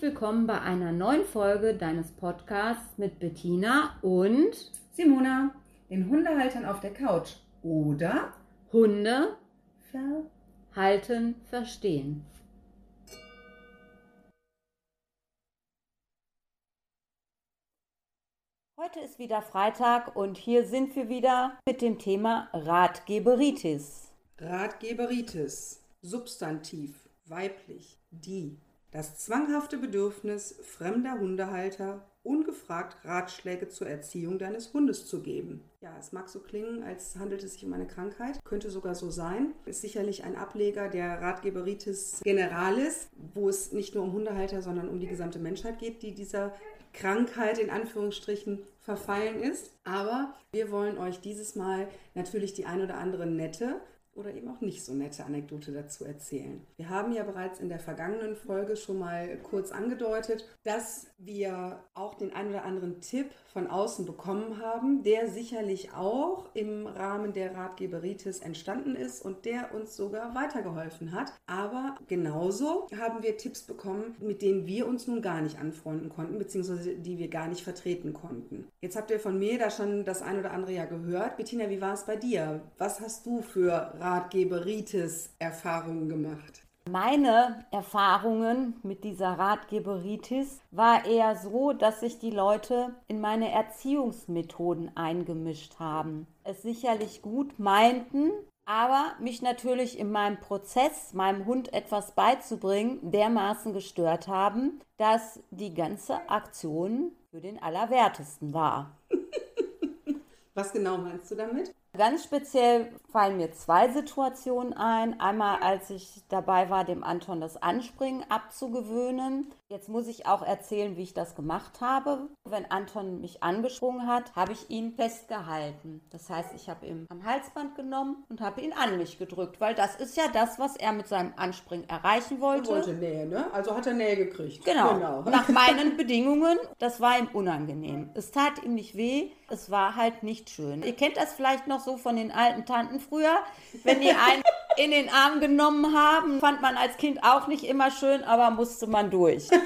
Herzlich willkommen bei einer neuen Folge deines Podcasts mit Bettina und Simona, den Hundehaltern auf der Couch oder Hunde Ver halten, verstehen. Heute ist wieder Freitag und hier sind wir wieder mit dem Thema Ratgeberitis. Ratgeberitis, Substantiv, weiblich, die. Das zwanghafte Bedürfnis fremder Hundehalter, ungefragt Ratschläge zur Erziehung deines Hundes zu geben. Ja, es mag so klingen, als handelt es sich um eine Krankheit, könnte sogar so sein. Ist sicherlich ein Ableger der Ratgeberitis generalis, wo es nicht nur um Hundehalter, sondern um die gesamte Menschheit geht, die dieser Krankheit in Anführungsstrichen verfallen ist. Aber wir wollen euch dieses Mal natürlich die ein oder andere nette oder eben auch nicht so nette Anekdote dazu erzählen. Wir haben ja bereits in der vergangenen Folge schon mal kurz angedeutet, dass wir auch den ein oder anderen Tipp von außen bekommen haben, der sicherlich auch im Rahmen der Ratgeberitis entstanden ist und der uns sogar weitergeholfen hat. Aber genauso haben wir Tipps bekommen, mit denen wir uns nun gar nicht anfreunden konnten, beziehungsweise die wir gar nicht vertreten konnten. Jetzt habt ihr von mir da schon das ein oder andere ja gehört. Bettina, wie war es bei dir? Was hast du für Ratgeberitis-Erfahrungen gemacht? Meine Erfahrungen mit dieser Ratgeberitis war eher so, dass sich die Leute in meine Erziehungsmethoden eingemischt haben. Es sicherlich gut meinten, aber mich natürlich in meinem Prozess, meinem Hund etwas beizubringen, dermaßen gestört haben, dass die ganze Aktion für den Allerwertesten war. Was genau meinst du damit? Ganz speziell fallen mir zwei Situationen ein. Einmal, als ich dabei war, dem Anton das Anspringen abzugewöhnen. Jetzt muss ich auch erzählen, wie ich das gemacht habe. Wenn Anton mich angesprungen hat, habe ich ihn festgehalten. Das heißt, ich habe ihn am Halsband genommen und habe ihn an mich gedrückt, weil das ist ja das, was er mit seinem Anspringen erreichen wollte. Er wollte Nähe, ne? Also hat er Nähe gekriegt. Genau. genau. Nach meinen Bedingungen. Das war ihm unangenehm. Es tat ihm nicht weh. Es war halt nicht schön. Ihr kennt das vielleicht noch so von den alten Tanten früher, wenn die einen in den Arm genommen haben. Fand man als Kind auch nicht immer schön, aber musste man durch.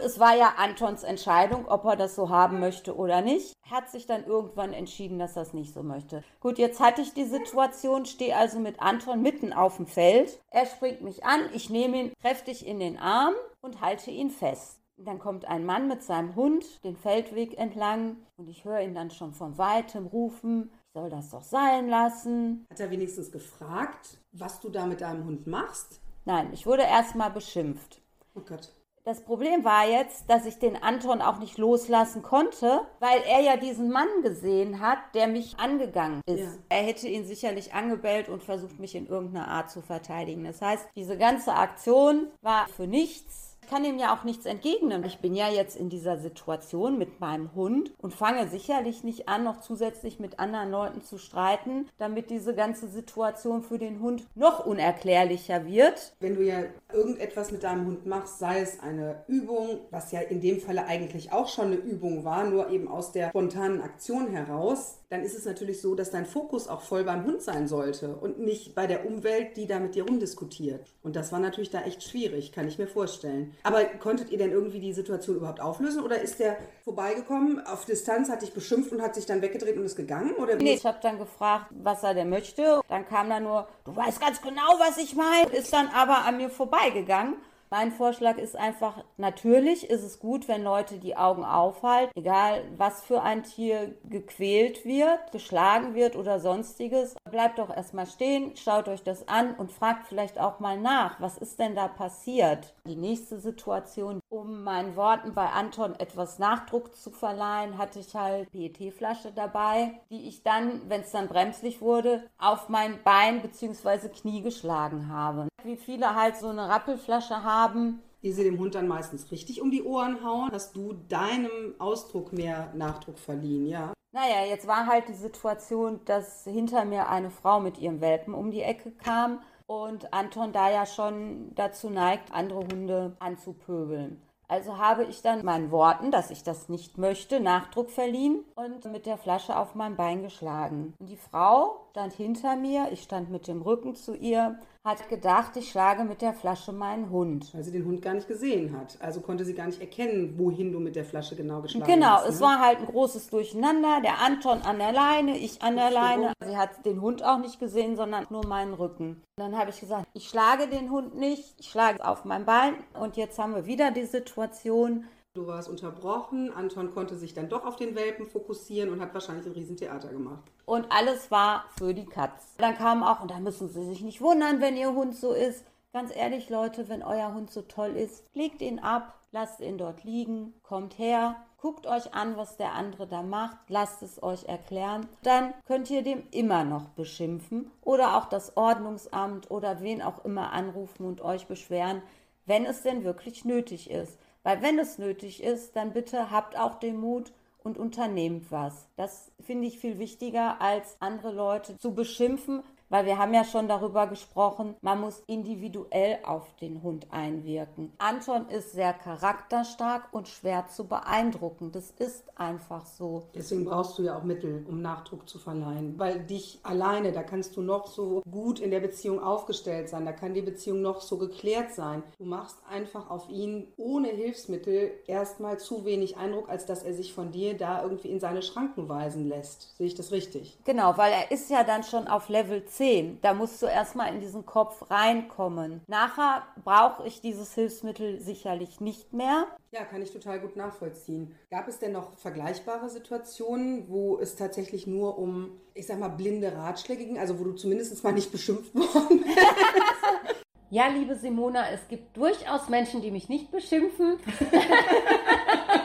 Es war ja Antons Entscheidung, ob er das so haben möchte oder nicht. Er hat sich dann irgendwann entschieden, dass er es nicht so möchte. Gut, jetzt hatte ich die Situation, stehe also mit Anton mitten auf dem Feld. Er springt mich an, ich nehme ihn kräftig in den Arm und halte ihn fest. Dann kommt ein Mann mit seinem Hund den Feldweg entlang und ich höre ihn dann schon von weitem rufen, soll das doch sein lassen. Hat er wenigstens gefragt, was du da mit deinem Hund machst? Nein, ich wurde erstmal beschimpft. Oh Gott. Das Problem war jetzt, dass ich den Anton auch nicht loslassen konnte, weil er ja diesen Mann gesehen hat, der mich angegangen ist. Ja. Er hätte ihn sicherlich angebellt und versucht, mich in irgendeiner Art zu verteidigen. Das heißt, diese ganze Aktion war für nichts. Ich kann ihm ja auch nichts entgegnen. Ich bin ja jetzt in dieser Situation mit meinem Hund und fange sicherlich nicht an, noch zusätzlich mit anderen Leuten zu streiten, damit diese ganze Situation für den Hund noch unerklärlicher wird. Wenn du ja irgendetwas mit deinem Hund machst, sei es eine Übung, was ja in dem Falle eigentlich auch schon eine Übung war, nur eben aus der spontanen Aktion heraus, dann ist es natürlich so, dass dein Fokus auch voll beim Hund sein sollte und nicht bei der Umwelt, die da mit dir rumdiskutiert. Und das war natürlich da echt schwierig, kann ich mir vorstellen. Aber konntet ihr denn irgendwie die Situation überhaupt auflösen oder ist der vorbeigekommen, auf Distanz, hat dich beschimpft und hat sich dann weggedreht und ist gegangen? Oder? Nee, ich habe dann gefragt, was er denn möchte. Dann kam da nur, du weißt ganz genau, was ich meine. Ist dann aber an mir vorbeigegangen. Mein Vorschlag ist einfach, natürlich ist es gut, wenn Leute die Augen aufhalten, egal was für ein Tier gequält wird, geschlagen wird oder sonstiges. Bleibt doch erstmal stehen, schaut euch das an und fragt vielleicht auch mal nach, was ist denn da passiert? Die nächste Situation, um meinen Worten bei Anton etwas Nachdruck zu verleihen, hatte ich halt PET-Flasche dabei, die ich dann, wenn es dann bremslich wurde, auf mein Bein bzw. Knie geschlagen habe. Wie viele halt so eine Rappelflasche haben, die sie dem Hund dann meistens richtig um die Ohren hauen, hast du deinem Ausdruck mehr Nachdruck verliehen, ja? Naja, jetzt war halt die Situation, dass hinter mir eine Frau mit ihrem Welpen um die Ecke kam und Anton da ja schon dazu neigt, andere Hunde anzupöbeln. Also habe ich dann meinen Worten, dass ich das nicht möchte, Nachdruck verliehen und mit der Flasche auf mein Bein geschlagen. Und die Frau stand hinter mir, ich stand mit dem Rücken zu ihr, hat gedacht, ich schlage mit der Flasche meinen Hund. Weil sie den Hund gar nicht gesehen hat. Also konnte sie gar nicht erkennen, wohin du mit der Flasche genau geschlagen Genau, hast. es ne? war halt ein großes Durcheinander. Der Anton an der Leine, ich an der Leine. Sie hat den Hund auch nicht gesehen, sondern nur meinen Rücken. Dann habe ich gesagt, ich schlage den Hund nicht, ich schlage auf mein Bein. Und jetzt haben wir wieder die Situation, Du warst unterbrochen, Anton konnte sich dann doch auf den Welpen fokussieren und hat wahrscheinlich ein Riesentheater gemacht. Und alles war für die Katz. Dann kam auch, und da müssen Sie sich nicht wundern, wenn Ihr Hund so ist. Ganz ehrlich, Leute, wenn euer Hund so toll ist, legt ihn ab, lasst ihn dort liegen, kommt her, guckt euch an, was der andere da macht, lasst es euch erklären. Dann könnt ihr dem immer noch beschimpfen oder auch das Ordnungsamt oder wen auch immer anrufen und euch beschweren, wenn es denn wirklich nötig ist. Weil wenn es nötig ist, dann bitte habt auch den Mut und unternehmt was. Das finde ich viel wichtiger, als andere Leute zu beschimpfen, weil wir haben ja schon darüber gesprochen, man muss individuell auf den Hund einwirken. Anton ist sehr charakterstark und schwer zu beeindrucken. Das ist einfach so. Deswegen brauchst du ja auch Mittel, um Nachdruck zu verleihen. Weil dich alleine, da kannst du noch so gut in der Beziehung aufgestellt sein, da kann die Beziehung noch so geklärt sein. Du machst einfach auf ihn ohne Hilfsmittel erstmal zu wenig Eindruck, als dass er sich von dir da irgendwie in seine Schranken weisen lässt. Sehe ich das richtig? Genau, weil er ist ja dann schon auf Level 10. Da musst du erstmal in diesen Kopf reinkommen. Nachher brauche ich dieses Hilfsmittel sicherlich nicht mehr. Ja, kann ich total gut nachvollziehen. Gab es denn noch vergleichbare Situationen, wo es tatsächlich nur um, ich sag mal, blinde Ratschläge ging, also wo du zumindest mal nicht beschimpft worden bist? Ja, liebe Simona, es gibt durchaus Menschen, die mich nicht beschimpfen.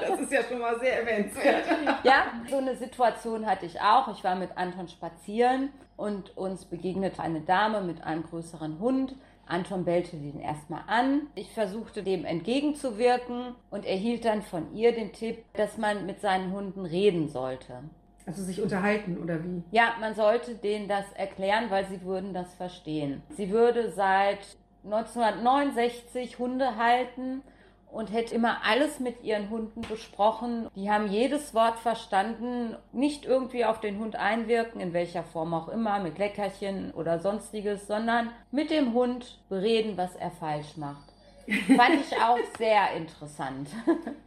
Das ist ja schon mal sehr erwähnenswert. Ja, so eine Situation hatte ich auch. Ich war mit Anton spazieren und uns begegnete eine Dame mit einem größeren Hund. Anton bellte den erstmal an. Ich versuchte dem entgegenzuwirken und erhielt dann von ihr den Tipp, dass man mit seinen Hunden reden sollte. Also sich unterhalten oder wie? Ja, man sollte denen das erklären, weil sie würden das verstehen. Sie würde seit 1969 Hunde halten und hätte immer alles mit ihren Hunden besprochen. Die haben jedes Wort verstanden, nicht irgendwie auf den Hund einwirken, in welcher Form auch immer, mit Leckerchen oder sonstiges, sondern mit dem Hund bereden, was er falsch macht. Fand ich auch sehr interessant.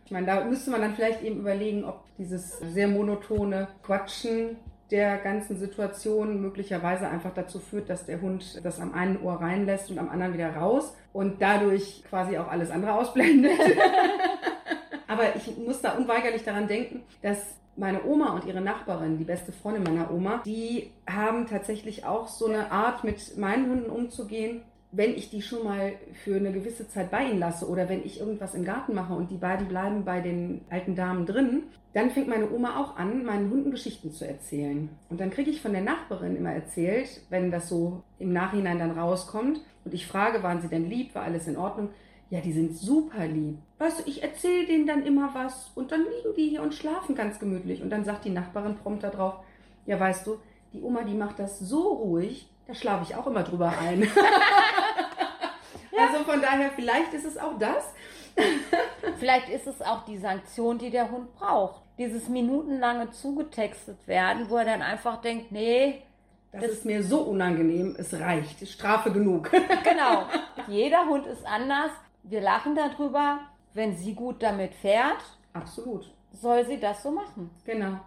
Ich meine, da müsste man dann vielleicht eben überlegen, ob dieses sehr monotone Quatschen der ganzen Situation möglicherweise einfach dazu führt, dass der Hund das am einen Ohr reinlässt und am anderen wieder raus und dadurch quasi auch alles andere ausblendet. Aber ich muss da unweigerlich daran denken, dass meine Oma und ihre Nachbarin, die beste Freundin meiner Oma, die haben tatsächlich auch so eine Art, mit meinen Hunden umzugehen. Wenn ich die schon mal für eine gewisse Zeit bei ihnen lasse oder wenn ich irgendwas im Garten mache und die beiden bleiben bei den alten Damen drin, dann fängt meine Oma auch an, meinen Hunden Geschichten zu erzählen. Und dann kriege ich von der Nachbarin immer erzählt, wenn das so im Nachhinein dann rauskommt und ich frage, waren sie denn lieb, war alles in Ordnung? Ja, die sind super lieb. Weißt du, ich erzähle denen dann immer was und dann liegen die hier und schlafen ganz gemütlich. Und dann sagt die Nachbarin prompt darauf, ja, weißt du, die Oma, die macht das so ruhig, da schlafe ich auch immer drüber ein. Also von daher, vielleicht ist es auch das. Vielleicht ist es auch die Sanktion, die der Hund braucht. Dieses minutenlange zugetextet werden, wo er dann einfach denkt, nee, Das, ist mir so unangenehm, es reicht, Strafe genug. Genau. Jeder Hund ist anders. Wir lachen darüber. Wenn sie gut damit fährt, Absolut, soll sie das so machen. genau.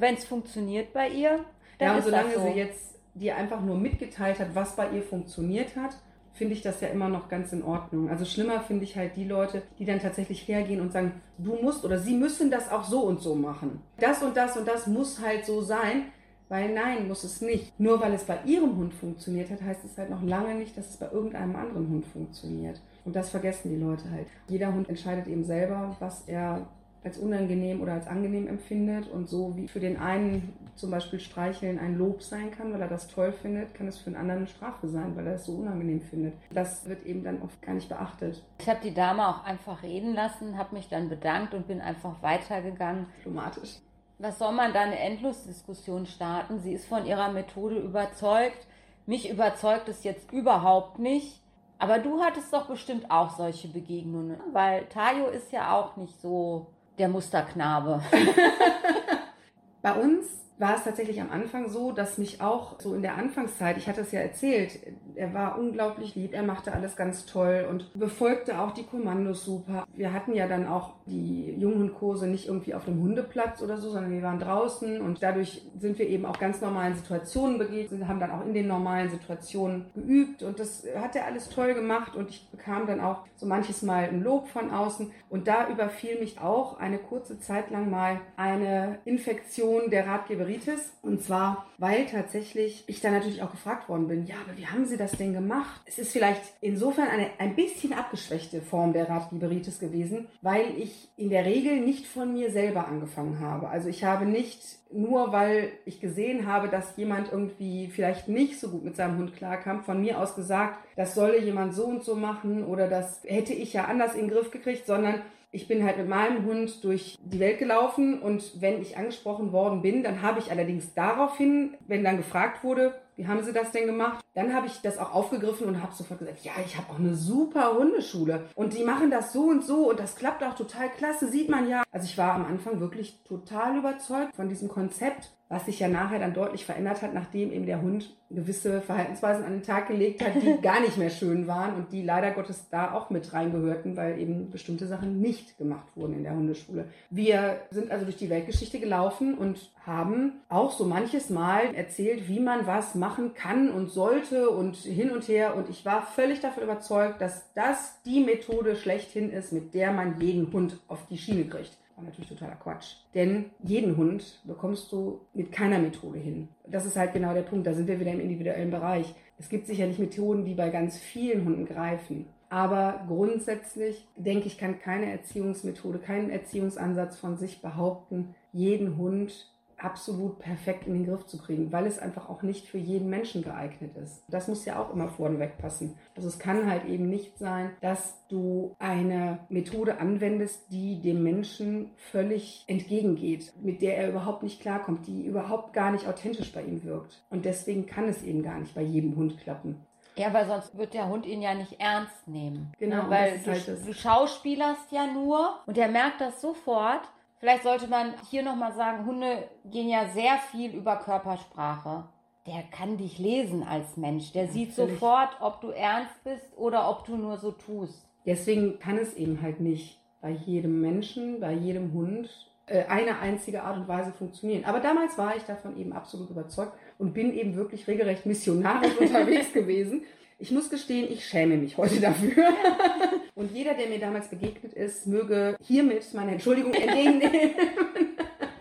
Wenn es funktioniert bei ihr, dann Ja, und ist solange das so. sie jetzt dir einfach nur mitgeteilt hat, was bei ihr funktioniert hat, finde ich das ja immer noch ganz in Ordnung. Also schlimmer finde ich halt die Leute, die dann tatsächlich hergehen und sagen, du musst oder sie müssen das auch so und so machen. Das und das und das muss halt so sein, weil nein, muss es nicht. Nur weil es bei ihrem Hund funktioniert hat, heißt es halt noch lange nicht, dass es bei irgendeinem anderen Hund funktioniert. Und das vergessen die Leute halt. Jeder Hund entscheidet eben selber, was er als unangenehm oder als angenehm empfindet. Und so wie für den einen zum Beispiel Streicheln ein Lob sein kann, weil er das toll findet, kann es für den anderen eine Strafe sein, weil er es so unangenehm findet. Das wird eben dann oft gar nicht beachtet. Ich habe die Dame auch einfach reden lassen, habe mich dann bedankt und bin einfach weitergegangen. Diplomatisch. Was soll man da eine Endlosdiskussion starten? Sie ist von ihrer Methode überzeugt. Mich überzeugt es jetzt überhaupt nicht. Aber du hattest doch bestimmt auch solche Begegnungen, weil Tayo ist ja auch nicht so der Musterknabe. Bei uns war es tatsächlich am Anfang so, dass mich auch so in der Anfangszeit, ich hatte es ja erzählt, er war unglaublich lieb, er machte alles ganz toll und befolgte auch die Kommandos super. Wir hatten ja dann auch die Junghundkurse nicht irgendwie auf dem Hundeplatz oder so, sondern wir waren draußen und dadurch sind wir eben auch ganz normalen Situationen begegnet, haben dann auch in den normalen Situationen geübt und das hat er alles toll gemacht und ich bekam dann auch so manches Mal ein Lob von außen. Und da überfiel mich auch eine kurze Zeit lang mal eine Infektion der Radgeberitis und zwar, weil tatsächlich ich dann natürlich auch gefragt worden bin, ja, aber wie haben Sie das denn gemacht? Es ist vielleicht insofern eine ein bisschen abgeschwächte Form der Radgeberitis gewesen, weil ich in der Regel nicht von mir selber angefangen habe. Also ich habe nicht nur weil ich gesehen habe, dass jemand irgendwie vielleicht nicht so gut mit seinem Hund klarkam, von mir aus gesagt, das solle jemand so und so machen oder das hätte ich ja anders in den Griff gekriegt, sondern ich bin halt mit meinem Hund durch die Welt gelaufen und wenn ich angesprochen worden bin, dann habe ich allerdings daraufhin, wenn dann gefragt wurde, wie haben Sie das denn gemacht? Dann habe ich das auch aufgegriffen und habe sofort gesagt, ja, ich habe auch eine super Hundeschule und die machen das so und so und das klappt auch total klasse, sieht man ja. Also ich war am Anfang wirklich total überzeugt von diesem Konzept was sich ja nachher dann deutlich verändert hat, nachdem eben der Hund gewisse Verhaltensweisen an den Tag gelegt hat, die gar nicht mehr schön waren und die leider Gottes da auch mit reingehörten, weil eben bestimmte Sachen nicht gemacht wurden in der Hundeschule. Wir sind also durch die Weltgeschichte gelaufen und haben auch so manches Mal erzählt, wie man was machen kann und sollte und hin und her und ich war völlig davon überzeugt, dass das die Methode schlechthin ist, mit der man jeden Hund auf die Schiene kriegt war natürlich totaler Quatsch. Denn jeden Hund bekommst du mit keiner Methode hin. Das ist halt genau der Punkt. Da sind wir wieder im individuellen Bereich. Es gibt sicherlich Methoden, die bei ganz vielen Hunden greifen. Aber grundsätzlich denke ich, kann keine Erziehungsmethode, kein Erziehungsansatz von sich behaupten, jeden Hund absolut perfekt in den Griff zu kriegen, weil es einfach auch nicht für jeden Menschen geeignet ist. Das muss ja auch immer vorneweg passen. Also es kann halt eben nicht sein, dass du eine Methode anwendest, die dem Menschen völlig entgegengeht, mit der er überhaupt nicht klarkommt, die überhaupt gar nicht authentisch bei ihm wirkt. Und deswegen kann es eben gar nicht bei jedem Hund klappen. Ja, weil sonst wird der Hund ihn ja nicht ernst nehmen. Genau, ne? weil du, halt du schauspielerst ja nur und er merkt das sofort Vielleicht sollte man hier nochmal sagen, Hunde gehen ja sehr viel über Körpersprache. Der kann dich lesen als Mensch. Der sieht Natürlich. sofort, ob du ernst bist oder ob du nur so tust. Deswegen kann es eben halt nicht bei jedem Menschen, bei jedem Hund äh, eine einzige Art und Weise funktionieren. Aber damals war ich davon eben absolut überzeugt und bin eben wirklich regelrecht missionarisch unterwegs gewesen ich muss gestehen, ich schäme mich heute dafür. Und jeder, der mir damals begegnet ist, möge hiermit meine Entschuldigung entgegennehmen.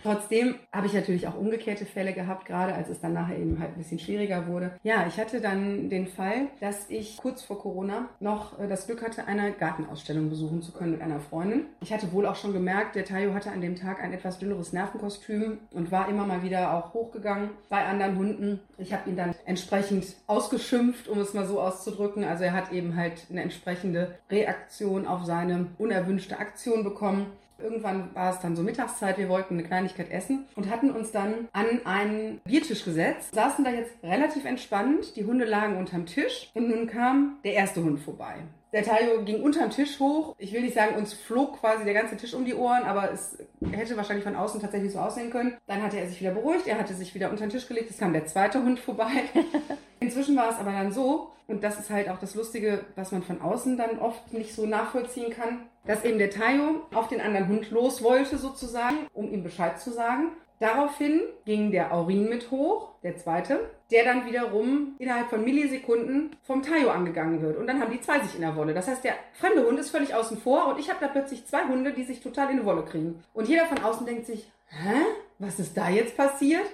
Trotzdem habe ich natürlich auch umgekehrte Fälle gehabt, gerade als es dann nachher eben halt ein bisschen schwieriger wurde. Ja, ich hatte dann den Fall, dass ich kurz vor Corona noch äh, das Glück hatte, eine Gartenausstellung besuchen zu können mit einer Freundin. Ich hatte wohl auch schon gemerkt, der Tayo hatte an dem Tag ein etwas dünneres Nervenkostüm und war immer mal wieder auch hochgegangen bei anderen Hunden. Ich habe ihn dann entsprechend ausgeschimpft, um es mal so auszudrücken. Also er hat eben halt eine entsprechende Reaktion auf seine unerwünschte Aktion bekommen. Irgendwann war es dann so Mittagszeit, wir wollten eine Kleinigkeit essen und hatten uns dann an einen Biertisch gesetzt, saßen da jetzt relativ entspannt, die Hunde lagen unterm Tisch und nun kam der erste Hund vorbei. Der Tayo ging unterm Tisch hoch. Ich will nicht sagen, uns flog quasi der ganze Tisch um die Ohren, aber es hätte wahrscheinlich von außen tatsächlich so aussehen können. Dann hatte er sich wieder beruhigt, er hatte sich wieder unter den Tisch gelegt, es kam der zweite Hund vorbei. Inzwischen war es aber dann so, und das ist halt auch das Lustige, was man von außen dann oft nicht so nachvollziehen kann, dass eben der Tayo auf den anderen Hund los wollte sozusagen, um ihm Bescheid zu sagen. Daraufhin ging der Aurin mit hoch, der zweite, der dann wiederum innerhalb von Millisekunden vom Tayo angegangen wird. Und dann haben die zwei sich in der Wolle. Das heißt, der fremde Hund ist völlig außen vor und ich habe da plötzlich zwei Hunde, die sich total in die Wolle kriegen. Und jeder von außen denkt sich, hä? Was ist da jetzt passiert?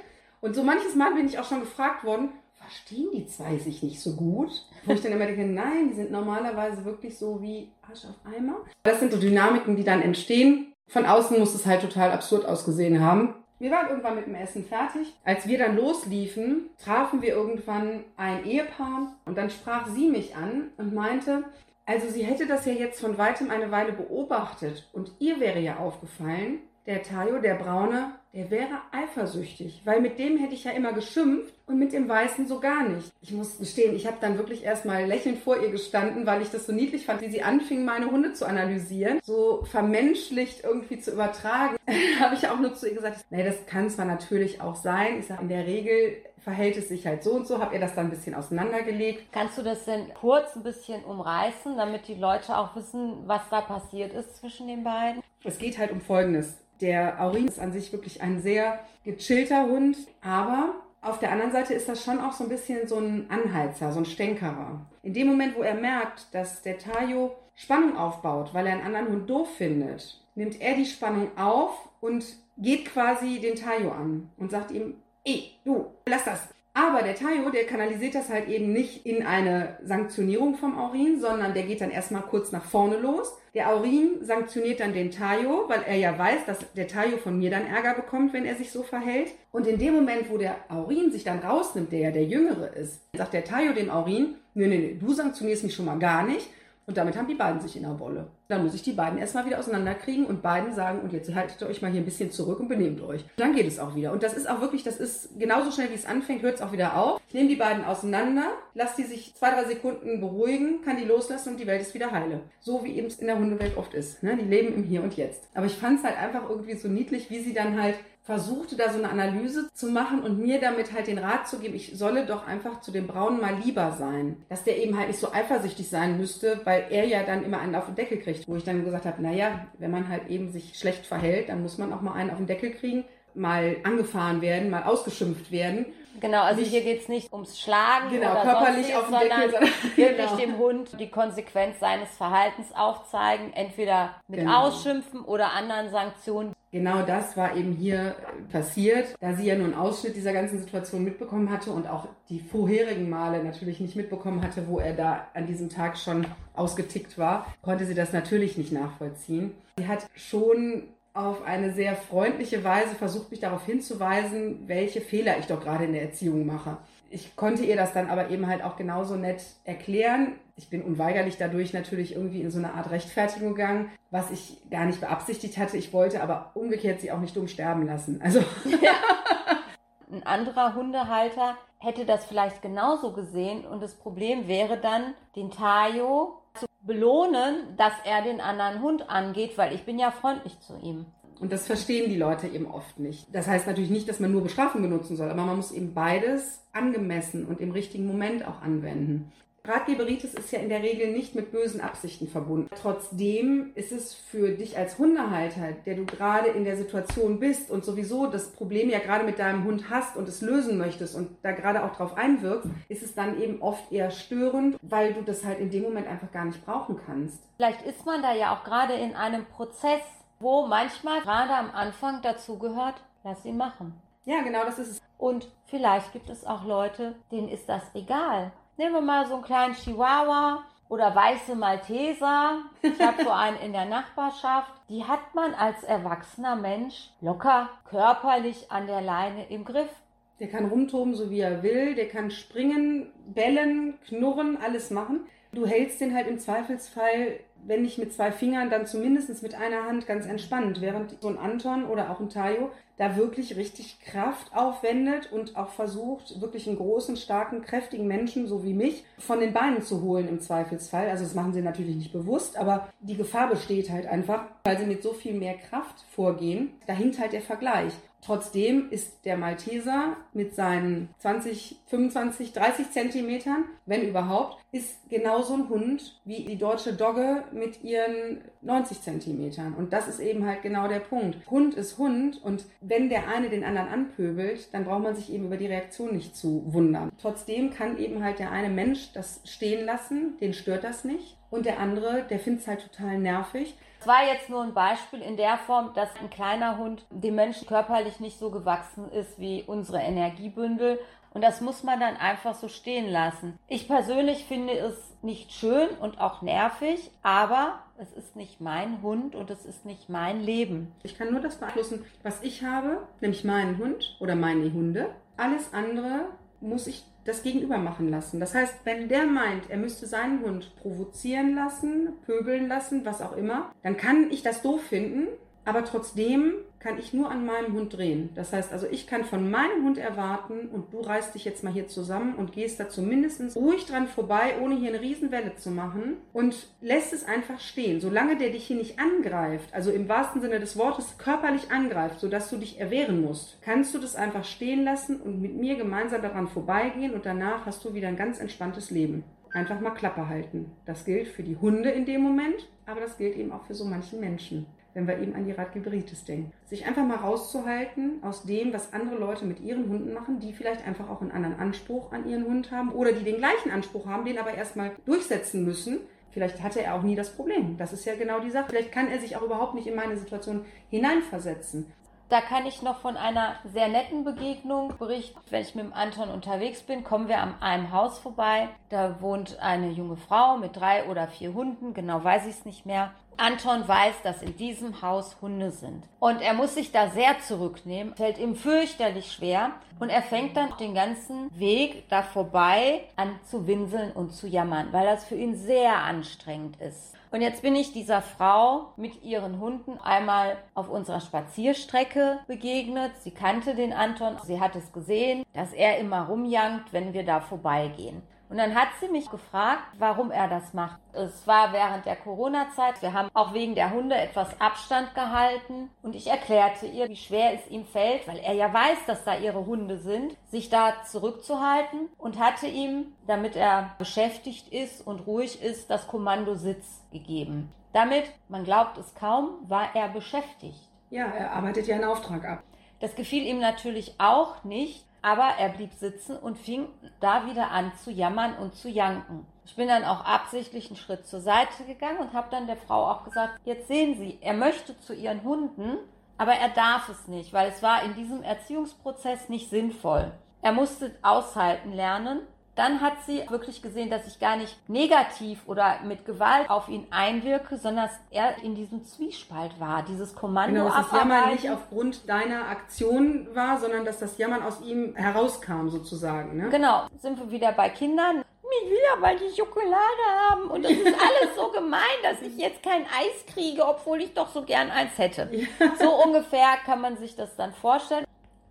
Und so manches Mal bin ich auch schon gefragt worden, verstehen die zwei sich nicht so gut? Wo ich dann immer denke, nein, die sind normalerweise wirklich so wie Arsch auf Eimer. Das sind so Dynamiken, die dann entstehen. Von außen muss es halt total absurd ausgesehen haben. Wir waren irgendwann mit dem Essen fertig. Als wir dann losliefen, trafen wir irgendwann ein Ehepaar und dann sprach sie mich an und meinte, also sie hätte das ja jetzt von weitem eine Weile beobachtet und ihr wäre ja aufgefallen, der Tayo, der Braune, der wäre eifersüchtig, weil mit dem hätte ich ja immer geschimpft und mit dem Weißen so gar nicht. Ich muss gestehen, ich habe dann wirklich erstmal lächelnd vor ihr gestanden, weil ich das so niedlich fand, wie sie anfing, meine Hunde zu analysieren, so vermenschlicht irgendwie zu übertragen. habe ich auch nur zu ihr gesagt, nee, das kann zwar natürlich auch sein. Ich sage, in der Regel verhält es sich halt so und so, habe ihr das dann ein bisschen auseinandergelegt. Kannst du das denn kurz ein bisschen umreißen, damit die Leute auch wissen, was da passiert ist zwischen den beiden? Es geht halt um Folgendes. Der Aurin ist an sich wirklich ein sehr gechillter Hund, aber auf der anderen Seite ist das schon auch so ein bisschen so ein Anheizer, so ein Stänkerer. In dem Moment, wo er merkt, dass der Tayo Spannung aufbaut, weil er einen anderen Hund doof findet, nimmt er die Spannung auf und geht quasi den Tayo an und sagt ihm, ey, du, lass das. Aber der Tayo, der kanalisiert das halt eben nicht in eine Sanktionierung vom Aurin, sondern der geht dann erstmal kurz nach vorne los. Der Aurin sanktioniert dann den Tayo, weil er ja weiß, dass der Tayo von mir dann Ärger bekommt, wenn er sich so verhält. Und in dem Moment, wo der Aurin sich dann rausnimmt, der ja der Jüngere ist, sagt der Tayo dem Aurin, nee, nee, nee, du sanktionierst mich schon mal gar nicht. Und damit haben die beiden sich in der Wolle. Dann muss ich die beiden erstmal wieder auseinanderkriegen und beiden sagen, und jetzt haltet euch mal hier ein bisschen zurück und benehmt euch. Dann geht es auch wieder. Und das ist auch wirklich, das ist genauso schnell, wie es anfängt, hört es auch wieder auf. Ich nehme die beiden auseinander, lasse die sich zwei, drei Sekunden beruhigen, kann die loslassen und die Welt ist wieder heile. So wie eben es in der Hundewelt oft ist. Ne? Die leben im Hier und Jetzt. Aber ich fand es halt einfach irgendwie so niedlich, wie sie dann halt versuchte da so eine Analyse zu machen und mir damit halt den Rat zu geben, ich solle doch einfach zu dem Braunen mal lieber sein. Dass der eben halt nicht so eifersüchtig sein müsste, weil er ja dann immer einen auf den Deckel kriegt. Wo ich dann gesagt habe, naja, wenn man halt eben sich schlecht verhält, dann muss man auch mal einen auf den Deckel kriegen, mal angefahren werden, mal ausgeschimpft werden. Genau, also nicht, hier geht es nicht ums Schlagen genau, oder körperlich auf den Deckel, sondern wirklich genau. dem Hund die Konsequenz seines Verhaltens aufzeigen, entweder mit genau. Ausschimpfen oder anderen Sanktionen. Genau das war eben hier passiert, da sie ja nur einen Ausschnitt dieser ganzen Situation mitbekommen hatte und auch die vorherigen Male natürlich nicht mitbekommen hatte, wo er da an diesem Tag schon ausgetickt war, konnte sie das natürlich nicht nachvollziehen. Sie hat schon auf eine sehr freundliche Weise versucht, mich darauf hinzuweisen, welche Fehler ich doch gerade in der Erziehung mache. Ich konnte ihr das dann aber eben halt auch genauso nett erklären. Ich bin unweigerlich dadurch natürlich irgendwie in so eine Art Rechtfertigung gegangen, was ich gar nicht beabsichtigt hatte. Ich wollte aber umgekehrt sie auch nicht dumm sterben lassen. Also. Ja. Ein anderer Hundehalter hätte das vielleicht genauso gesehen und das Problem wäre dann, den Tayo zu belohnen, dass er den anderen Hund angeht, weil ich bin ja freundlich zu ihm. Und das verstehen die Leute eben oft nicht. Das heißt natürlich nicht, dass man nur Bestrafung benutzen soll, aber man muss eben beides angemessen und im richtigen Moment auch anwenden. Ratgeberitis ist ja in der Regel nicht mit bösen Absichten verbunden. Trotzdem ist es für dich als Hundehalter, der du gerade in der Situation bist und sowieso das Problem ja gerade mit deinem Hund hast und es lösen möchtest und da gerade auch drauf einwirkst, ist es dann eben oft eher störend, weil du das halt in dem Moment einfach gar nicht brauchen kannst. Vielleicht ist man da ja auch gerade in einem Prozess, wo manchmal gerade am Anfang dazu gehört, lass ihn machen. Ja, genau, das ist es. Und vielleicht gibt es auch Leute, denen ist das egal. Nehmen wir mal so einen kleinen Chihuahua oder weiße Malteser. Ich habe so einen in der Nachbarschaft. Die hat man als erwachsener Mensch locker körperlich an der Leine im Griff. Der kann rumtoben, so wie er will. Der kann springen, bellen, knurren, alles machen. Du hältst den halt im Zweifelsfall wenn nicht mit zwei Fingern, dann zumindest mit einer Hand ganz entspannt, während so ein Anton oder auch ein Tayo da wirklich richtig Kraft aufwendet und auch versucht, wirklich einen großen, starken, kräftigen Menschen, so wie mich, von den Beinen zu holen im Zweifelsfall. Also das machen sie natürlich nicht bewusst, aber die Gefahr besteht halt einfach, weil sie mit so viel mehr Kraft vorgehen. Da hinkt halt der Vergleich. Trotzdem ist der Malteser mit seinen 20, 25, 30 Zentimetern, wenn überhaupt, ist genauso ein Hund wie die deutsche Dogge mit ihren 90 Zentimetern. Und das ist eben halt genau der Punkt. Hund ist Hund und wenn der eine den anderen anpöbelt, dann braucht man sich eben über die Reaktion nicht zu wundern. Trotzdem kann eben halt der eine Mensch das stehen lassen, den stört das nicht. Und der andere, der findet es halt total nervig. Es war jetzt nur ein Beispiel in der Form, dass ein kleiner Hund dem Menschen körperlich nicht so gewachsen ist wie unsere Energiebündel. Und das muss man dann einfach so stehen lassen. Ich persönlich finde es nicht schön und auch nervig, aber es ist nicht mein Hund und es ist nicht mein Leben. Ich kann nur das beeinflussen, was ich habe, nämlich meinen Hund oder meine Hunde. Alles andere muss ich das Gegenüber machen lassen. Das heißt, wenn der meint, er müsste seinen Hund provozieren lassen, pöbeln lassen, was auch immer, dann kann ich das doof finden, aber trotzdem kann ich nur an meinem Hund drehen. Das heißt also, ich kann von meinem Hund erwarten und du reißt dich jetzt mal hier zusammen und gehst da zumindest ruhig dran vorbei, ohne hier eine Riesenwelle zu machen und lässt es einfach stehen. Solange der dich hier nicht angreift, also im wahrsten Sinne des Wortes körperlich angreift, sodass du dich erwehren musst, kannst du das einfach stehen lassen und mit mir gemeinsam daran vorbeigehen und danach hast du wieder ein ganz entspanntes Leben einfach mal Klappe halten. Das gilt für die Hunde in dem Moment, aber das gilt eben auch für so manchen Menschen, wenn wir eben an die Radgebritis denken. Sich einfach mal rauszuhalten aus dem, was andere Leute mit ihren Hunden machen, die vielleicht einfach auch einen anderen Anspruch an ihren Hund haben oder die den gleichen Anspruch haben, den aber erstmal durchsetzen müssen. Vielleicht hatte er auch nie das Problem. Das ist ja genau die Sache. Vielleicht kann er sich auch überhaupt nicht in meine Situation hineinversetzen. Da kann ich noch von einer sehr netten Begegnung berichten. Wenn ich mit dem Anton unterwegs bin, kommen wir an einem Haus vorbei. Da wohnt eine junge Frau mit drei oder vier Hunden, genau weiß ich es nicht mehr. Anton weiß, dass in diesem Haus Hunde sind. Und er muss sich da sehr zurücknehmen, fällt ihm fürchterlich schwer. Und er fängt dann den ganzen Weg da vorbei an zu winseln und zu jammern, weil das für ihn sehr anstrengend ist. Und jetzt bin ich dieser Frau mit ihren Hunden einmal auf unserer Spazierstrecke begegnet. Sie kannte den Anton. Sie hat es gesehen, dass er immer rumjankt, wenn wir da vorbeigehen. Und dann hat sie mich gefragt, warum er das macht. Es war während der Corona-Zeit. Wir haben auch wegen der Hunde etwas Abstand gehalten. Und ich erklärte ihr, wie schwer es ihm fällt, weil er ja weiß, dass da ihre Hunde sind, sich da zurückzuhalten und hatte ihm, damit er beschäftigt ist und ruhig ist, das Kommando Sitz gegeben. Damit, man glaubt es kaum, war er beschäftigt. Ja, er arbeitet ja einen Auftrag ab. Das gefiel ihm natürlich auch nicht, aber er blieb sitzen und fing da wieder an zu jammern und zu janken. Ich bin dann auch absichtlich einen Schritt zur Seite gegangen und habe dann der Frau auch gesagt, jetzt sehen Sie, er möchte zu Ihren Hunden, aber er darf es nicht, weil es war in diesem Erziehungsprozess nicht sinnvoll. Er musste aushalten lernen dann hat sie wirklich gesehen, dass ich gar nicht negativ oder mit Gewalt auf ihn einwirke, sondern dass er in diesem Zwiespalt war, dieses Kommando Genau, dass das Jammern nicht aufgrund deiner Aktion war, sondern dass das Jammern aus ihm herauskam sozusagen. Ne? Genau, sind wir wieder bei Kindern. Ich will aber die Schokolade haben und das ist alles so gemein, dass ich jetzt kein Eis kriege, obwohl ich doch so gern eins hätte. Ja. So ungefähr kann man sich das dann vorstellen.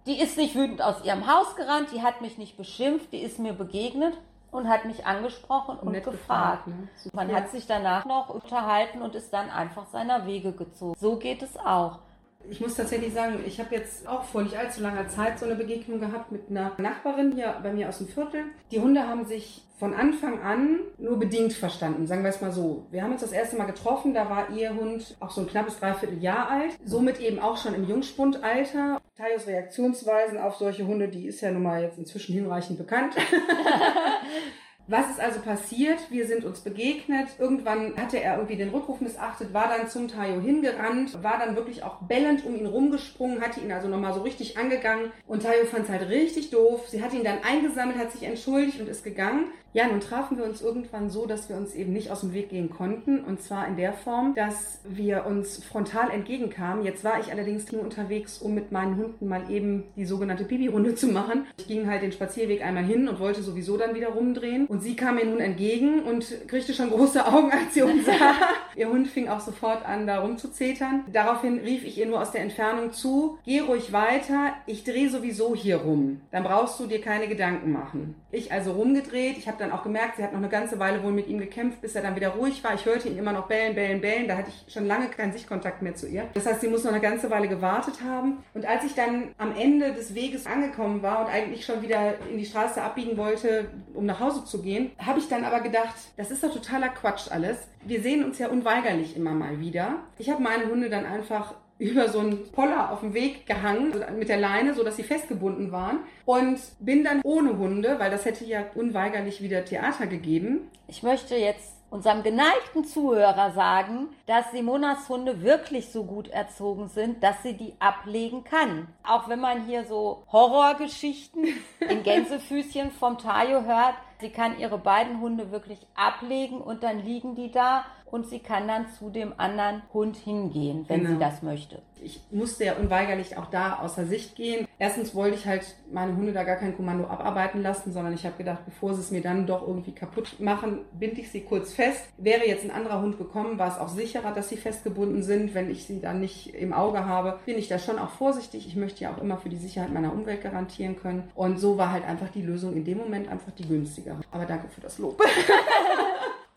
Die ist nicht wütend aus ihrem Haus gerannt, die hat mich nicht beschimpft, die ist mir begegnet und hat mich angesprochen und, und gefragt. gefragt ne? Man hat sich danach noch unterhalten und ist dann einfach seiner Wege gezogen. So geht es auch. Ich muss tatsächlich sagen, ich habe jetzt auch vor nicht allzu langer Zeit so eine Begegnung gehabt mit einer Nachbarin hier bei mir aus dem Viertel. Die Hunde haben sich von Anfang an nur bedingt verstanden, sagen wir es mal so. Wir haben uns das erste Mal getroffen, da war ihr Hund auch so ein knappes Dreivierteljahr alt, somit eben auch schon im Jungspundalter. Tayos Reaktionsweisen auf solche Hunde, die ist ja nun mal jetzt inzwischen hinreichend bekannt. Was ist also passiert? Wir sind uns begegnet. Irgendwann hatte er irgendwie den Rückruf missachtet, war dann zum Tayo hingerannt, war dann wirklich auch bellend um ihn rumgesprungen, hatte ihn also nochmal so richtig angegangen. Und Tayo fand es halt richtig doof. Sie hat ihn dann eingesammelt, hat sich entschuldigt und ist gegangen. Ja, nun trafen wir uns irgendwann so, dass wir uns eben nicht aus dem Weg gehen konnten. Und zwar in der Form, dass wir uns frontal entgegenkamen. Jetzt war ich allerdings nur unterwegs, um mit meinen Hunden mal eben die sogenannte Pipi-Runde zu machen. Ich ging halt den Spazierweg einmal hin und wollte sowieso dann wieder rumdrehen. Und sie kam mir nun entgegen und kriegte schon große Augen, als sie uns sah. Ihr Hund fing auch sofort an, da rumzuzetern. Daraufhin rief ich ihr nur aus der Entfernung zu, geh ruhig weiter, ich drehe sowieso hier rum. Dann brauchst du dir keine Gedanken machen. Ich also rumgedreht, ich habe dann auch gemerkt, sie hat noch eine ganze Weile wohl mit ihm gekämpft, bis er dann wieder ruhig war. Ich hörte ihn immer noch bellen, bellen, bellen. Da hatte ich schon lange keinen Sichtkontakt mehr zu ihr. Das heißt, sie muss noch eine ganze Weile gewartet haben. Und als ich dann am Ende des Weges angekommen war und eigentlich schon wieder in die Straße abbiegen wollte, um nach Hause zu gehen, habe ich dann aber gedacht, das ist doch totaler Quatsch alles. Wir sehen uns ja unweigerlich immer mal wieder. Ich habe meine Hunde dann einfach über so einen Poller auf dem Weg gehangen mit der Leine, so dass sie festgebunden waren und bin dann ohne Hunde, weil das hätte ja unweigerlich wieder Theater gegeben. Ich möchte jetzt unserem geneigten Zuhörer sagen, dass Simonas Hunde wirklich so gut erzogen sind, dass sie die ablegen kann. Auch wenn man hier so Horrorgeschichten in Gänsefüßchen vom Tayo hört, sie kann ihre beiden Hunde wirklich ablegen und dann liegen die da und sie kann dann zu dem anderen Hund hingehen, wenn genau. sie das möchte. Ich musste ja unweigerlich auch da außer Sicht gehen. Erstens wollte ich halt meine Hunde da gar kein Kommando abarbeiten lassen, sondern ich habe gedacht, bevor sie es mir dann doch irgendwie kaputt machen, binde ich sie kurz fest. Wäre jetzt ein anderer Hund gekommen, war es auch sicherer, dass sie festgebunden sind. Wenn ich sie dann nicht im Auge habe, bin ich da schon auch vorsichtig. Ich möchte ja auch immer für die Sicherheit meiner Umwelt garantieren können. Und so war halt einfach die Lösung in dem Moment einfach die günstigere. Aber danke für das Lob.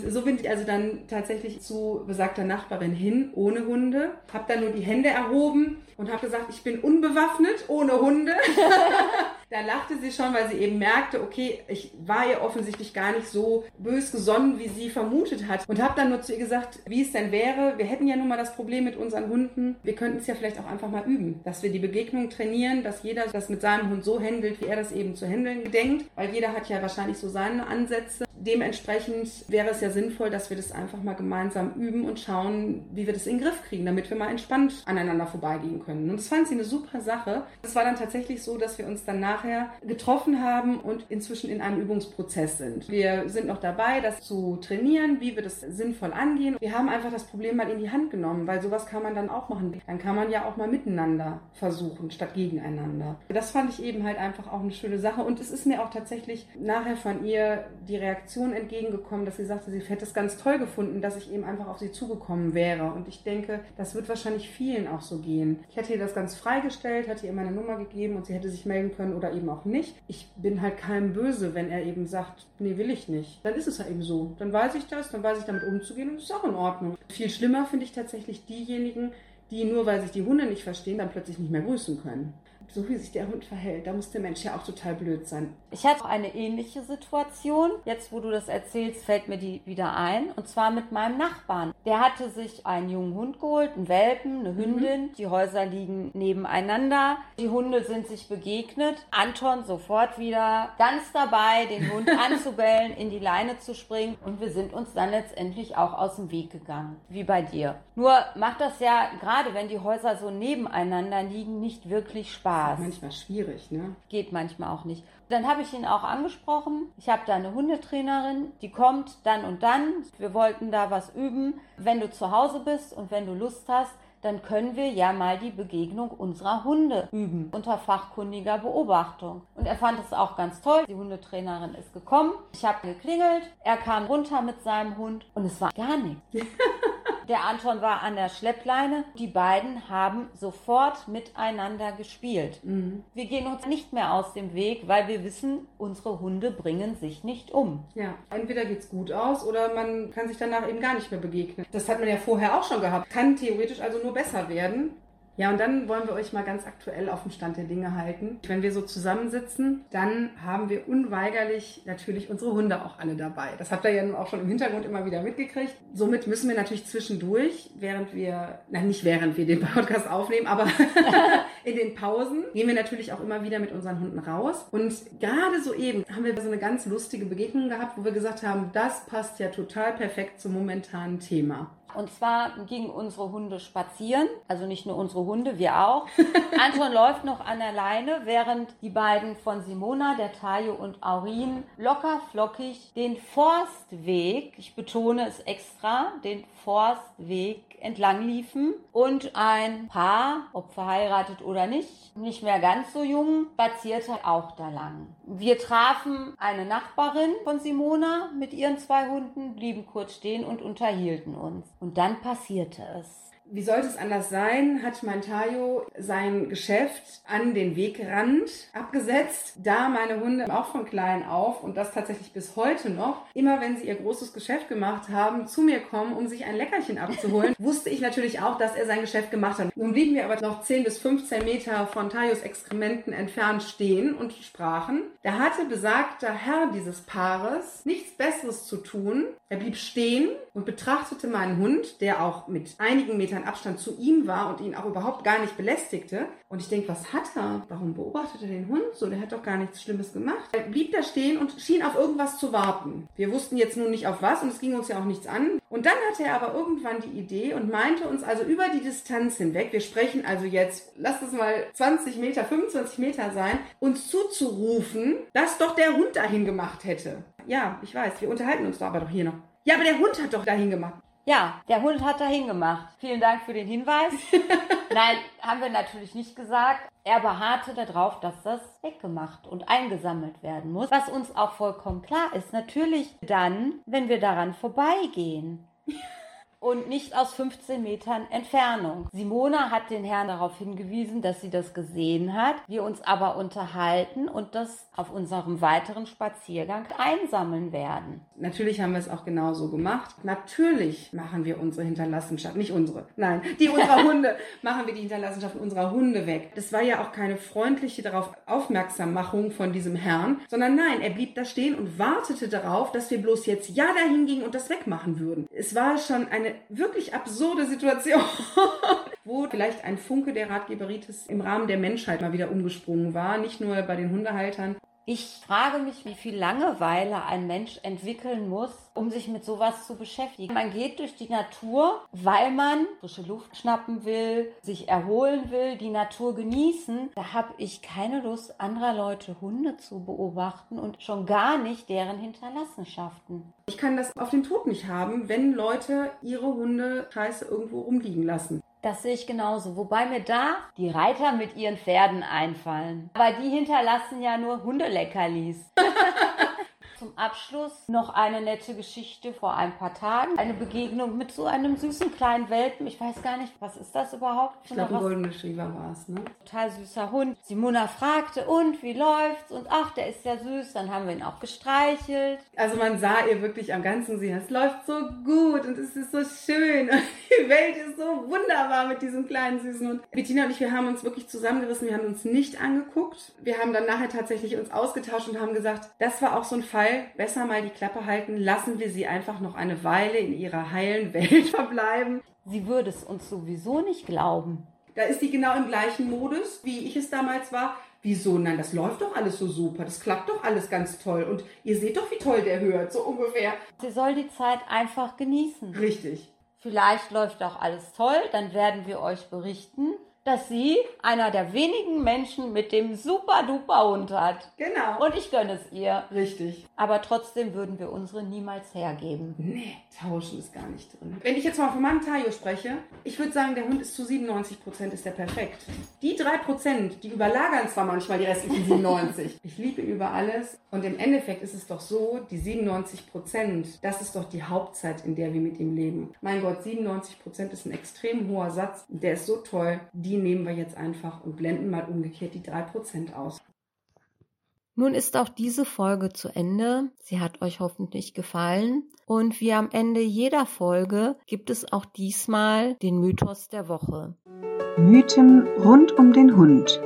So bin ich also dann tatsächlich zu besagter Nachbarin hin, ohne Hunde. Hab dann nur die Hände erhoben und habe gesagt, ich bin unbewaffnet, ohne Hunde. da lachte sie schon, weil sie eben merkte, okay, ich war ihr offensichtlich gar nicht so bös gesonnen, wie sie vermutet hat. Und habe dann nur zu ihr gesagt, wie es denn wäre. Wir hätten ja nun mal das Problem mit unseren Hunden. Wir könnten es ja vielleicht auch einfach mal üben, dass wir die Begegnung trainieren, dass jeder das mit seinem Hund so handelt, wie er das eben zu handeln gedenkt. Weil jeder hat ja wahrscheinlich so seine Ansätze. Dementsprechend wäre es ja sinnvoll, dass wir das einfach mal gemeinsam üben und schauen, wie wir das in den Griff kriegen, damit wir mal entspannt aneinander vorbeigehen können. Und das fand sie eine super Sache. Es war dann tatsächlich so, dass wir uns dann nachher getroffen haben und inzwischen in einem Übungsprozess sind. Wir sind noch dabei, das zu trainieren, wie wir das sinnvoll angehen. Wir haben einfach das Problem mal in die Hand genommen, weil sowas kann man dann auch machen. Dann kann man ja auch mal miteinander versuchen, statt gegeneinander. Das fand ich eben halt einfach auch eine schöne Sache. Und es ist mir auch tatsächlich nachher von ihr die Reaktion entgegengekommen, dass sie sagte, sie hätte es ganz toll gefunden, dass ich eben einfach auf sie zugekommen wäre. Und ich denke, das wird wahrscheinlich vielen auch so gehen. Ich hätte ihr das ganz freigestellt, hatte ihr meine Nummer gegeben und sie hätte sich melden können oder eben auch nicht. Ich bin halt keinem böse, wenn er eben sagt, nee, will ich nicht. Dann ist es ja eben so. Dann weiß ich das, dann weiß ich damit umzugehen und das ist auch in Ordnung. Viel schlimmer finde ich tatsächlich diejenigen, die nur weil sich die Hunde nicht verstehen, dann plötzlich nicht mehr grüßen können so wie sich der Hund verhält, da muss der Mensch ja auch total blöd sein. Ich hatte eine ähnliche Situation. Jetzt, wo du das erzählst, fällt mir die wieder ein. Und zwar mit meinem Nachbarn. Der hatte sich einen jungen Hund geholt, einen Welpen, eine Hündin. Mhm. Die Häuser liegen nebeneinander. Die Hunde sind sich begegnet. Anton sofort wieder ganz dabei, den Hund anzubellen, in die Leine zu springen. Und wir sind uns dann letztendlich auch aus dem Weg gegangen. Wie bei dir. Nur macht das ja, gerade wenn die Häuser so nebeneinander liegen, nicht wirklich Spaß. Spaß. Manchmal schwierig, ne? Geht manchmal auch nicht. Dann habe ich ihn auch angesprochen. Ich habe da eine Hundetrainerin, die kommt dann und dann. Wir wollten da was üben. Wenn du zu Hause bist und wenn du Lust hast, dann können wir ja mal die Begegnung unserer Hunde üben unter fachkundiger Beobachtung. Und er fand es auch ganz toll. Die Hundetrainerin ist gekommen. Ich habe geklingelt. Er kam runter mit seinem Hund und es war gar nichts. Der Anton war an der Schleppleine. Die beiden haben sofort miteinander gespielt. Mhm. Wir gehen uns nicht mehr aus dem Weg, weil wir wissen, unsere Hunde bringen sich nicht um. Ja, entweder geht's gut aus oder man kann sich danach eben gar nicht mehr begegnen. Das hat man ja vorher auch schon gehabt. Kann theoretisch also nur besser werden. Ja, und dann wollen wir euch mal ganz aktuell auf dem Stand der Dinge halten. Wenn wir so zusammensitzen, dann haben wir unweigerlich natürlich unsere Hunde auch alle dabei. Das habt ihr ja auch schon im Hintergrund immer wieder mitgekriegt. Somit müssen wir natürlich zwischendurch, während wir, na nicht während wir den Podcast aufnehmen, aber in den Pausen gehen wir natürlich auch immer wieder mit unseren Hunden raus. Und gerade soeben haben wir so eine ganz lustige Begegnung gehabt, wo wir gesagt haben, das passt ja total perfekt zum momentanen Thema. Und zwar gingen unsere Hunde spazieren, also nicht nur unsere Hunde, wir auch. Anton läuft noch an der Leine, während die beiden von Simona, der Taille und Aurin locker flockig den Forstweg, ich betone es extra, den Forstweg entlang liefen und ein Paar, ob verheiratet oder nicht, nicht mehr ganz so jung, spazierte auch da lang. Wir trafen eine Nachbarin von Simona mit ihren zwei Hunden, blieben kurz stehen und unterhielten uns. Und dann passierte es wie sollte es anders sein, hat Mantayo sein Geschäft an den Wegrand abgesetzt, da meine Hunde auch von klein auf und das tatsächlich bis heute noch, immer wenn sie ihr großes Geschäft gemacht haben, zu mir kommen, um sich ein Leckerchen abzuholen, wusste ich natürlich auch, dass er sein Geschäft gemacht hat. Nun blieben wir aber noch 10 bis 15 Meter von Tayos Exkrementen entfernt stehen und sprachen. Da hatte besagter Herr dieses Paares nichts Besseres zu tun. Er blieb stehen und betrachtete meinen Hund, der auch mit einigen Metern Metern Abstand zu ihm war und ihn auch überhaupt gar nicht belästigte. Und ich denke, was hat er? Warum beobachtet er den Hund so? Der hat doch gar nichts Schlimmes gemacht. Er blieb da stehen und schien auf irgendwas zu warten. Wir wussten jetzt nun nicht auf was und es ging uns ja auch nichts an. Und dann hatte er aber irgendwann die Idee und meinte uns also über die Distanz hinweg, wir sprechen also jetzt, lasst es mal 20 Meter, 25 Meter sein, uns zuzurufen, dass doch der Hund dahin gemacht hätte. Ja, ich weiß, wir unterhalten uns da aber doch hier noch. Ja, aber der Hund hat doch dahin gemacht. Ja, der Hund hat da hingemacht. Vielen Dank für den Hinweis. Nein, haben wir natürlich nicht gesagt. Er beharrte darauf, dass das weggemacht und eingesammelt werden muss. Was uns auch vollkommen klar ist. Natürlich dann, wenn wir daran vorbeigehen und nicht aus 15 Metern Entfernung. Simona hat den Herrn darauf hingewiesen, dass sie das gesehen hat, wir uns aber unterhalten und das auf unserem weiteren Spaziergang einsammeln werden. Natürlich haben wir es auch genauso gemacht. Natürlich machen wir unsere Hinterlassenschaft, nicht unsere, nein, die unserer Hunde, machen wir die Hinterlassenschaften unserer Hunde weg. Das war ja auch keine freundliche darauf Aufmerksammachung von diesem Herrn, sondern nein, er blieb da stehen und wartete darauf, dass wir bloß jetzt ja dahin gingen und das wegmachen würden. Es war schon eine wirklich absurde Situation, wo vielleicht ein Funke der Ratgeberitis im Rahmen der Menschheit mal wieder umgesprungen war, nicht nur bei den Hundehaltern. Ich frage mich, wie viel Langeweile ein Mensch entwickeln muss, um sich mit sowas zu beschäftigen. Man geht durch die Natur, weil man frische Luft schnappen will, sich erholen will, die Natur genießen. Da habe ich keine Lust, anderer Leute Hunde zu beobachten und schon gar nicht deren Hinterlassenschaften. Ich kann das auf den Tod nicht haben, wenn Leute ihre Hunde scheiße irgendwo rumliegen lassen. Das sehe ich genauso. Wobei mir da die Reiter mit ihren Pferden einfallen. Aber die hinterlassen ja nur Hundeleckerlis. Zum Abschluss noch eine nette Geschichte vor ein paar Tagen. Eine Begegnung mit so einem süßen kleinen Welpen. Ich weiß gar nicht, was ist das überhaupt? Ich glaube, ein Golden Retriever war es, ne? Total süßer Hund. Simona fragte, und wie läuft's? Und ach, der ist ja süß. Dann haben wir ihn auch gestreichelt. Also man sah ihr wirklich am ganzen sie, es läuft so gut und es ist so schön. Und die Welt ist so wunderbar mit diesem kleinen süßen Hund. Bettina und ich, wir haben uns wirklich zusammengerissen. Wir haben uns nicht angeguckt. Wir haben dann nachher tatsächlich uns ausgetauscht und haben gesagt, das war auch so ein Fall, besser mal die Klappe halten, lassen wir sie einfach noch eine Weile in ihrer heilen Welt verbleiben. Sie würde es uns sowieso nicht glauben. Da ist sie genau im gleichen Modus, wie ich es damals war. Wieso? Nein, das läuft doch alles so super. Das klappt doch alles ganz toll. Und ihr seht doch, wie toll der hört, so ungefähr. Sie soll die Zeit einfach genießen. Richtig. Vielleicht läuft auch alles toll, dann werden wir euch berichten dass sie einer der wenigen Menschen mit dem super duper Hund hat. Genau. Und ich gönne es ihr. Richtig. Aber trotzdem würden wir unsere niemals hergeben. Nee, tauschen ist gar nicht drin. Wenn ich jetzt mal von meinem Tayo spreche, ich würde sagen, der Hund ist zu 97 Prozent ist der perfekt. Die drei Prozent, die überlagern zwar manchmal die restlichen 97. ich liebe ihn über alles. Und im Endeffekt ist es doch so, die 97 Prozent, das ist doch die Hauptzeit, in der wir mit ihm leben. Mein Gott, 97 Prozent ist ein extrem hoher Satz. Der ist so toll. Die die nehmen wir jetzt einfach und blenden mal umgekehrt die 3% aus. Nun ist auch diese Folge zu Ende. Sie hat euch hoffentlich gefallen. Und wie am Ende jeder Folge gibt es auch diesmal den Mythos der Woche. Mythen rund um den Hund.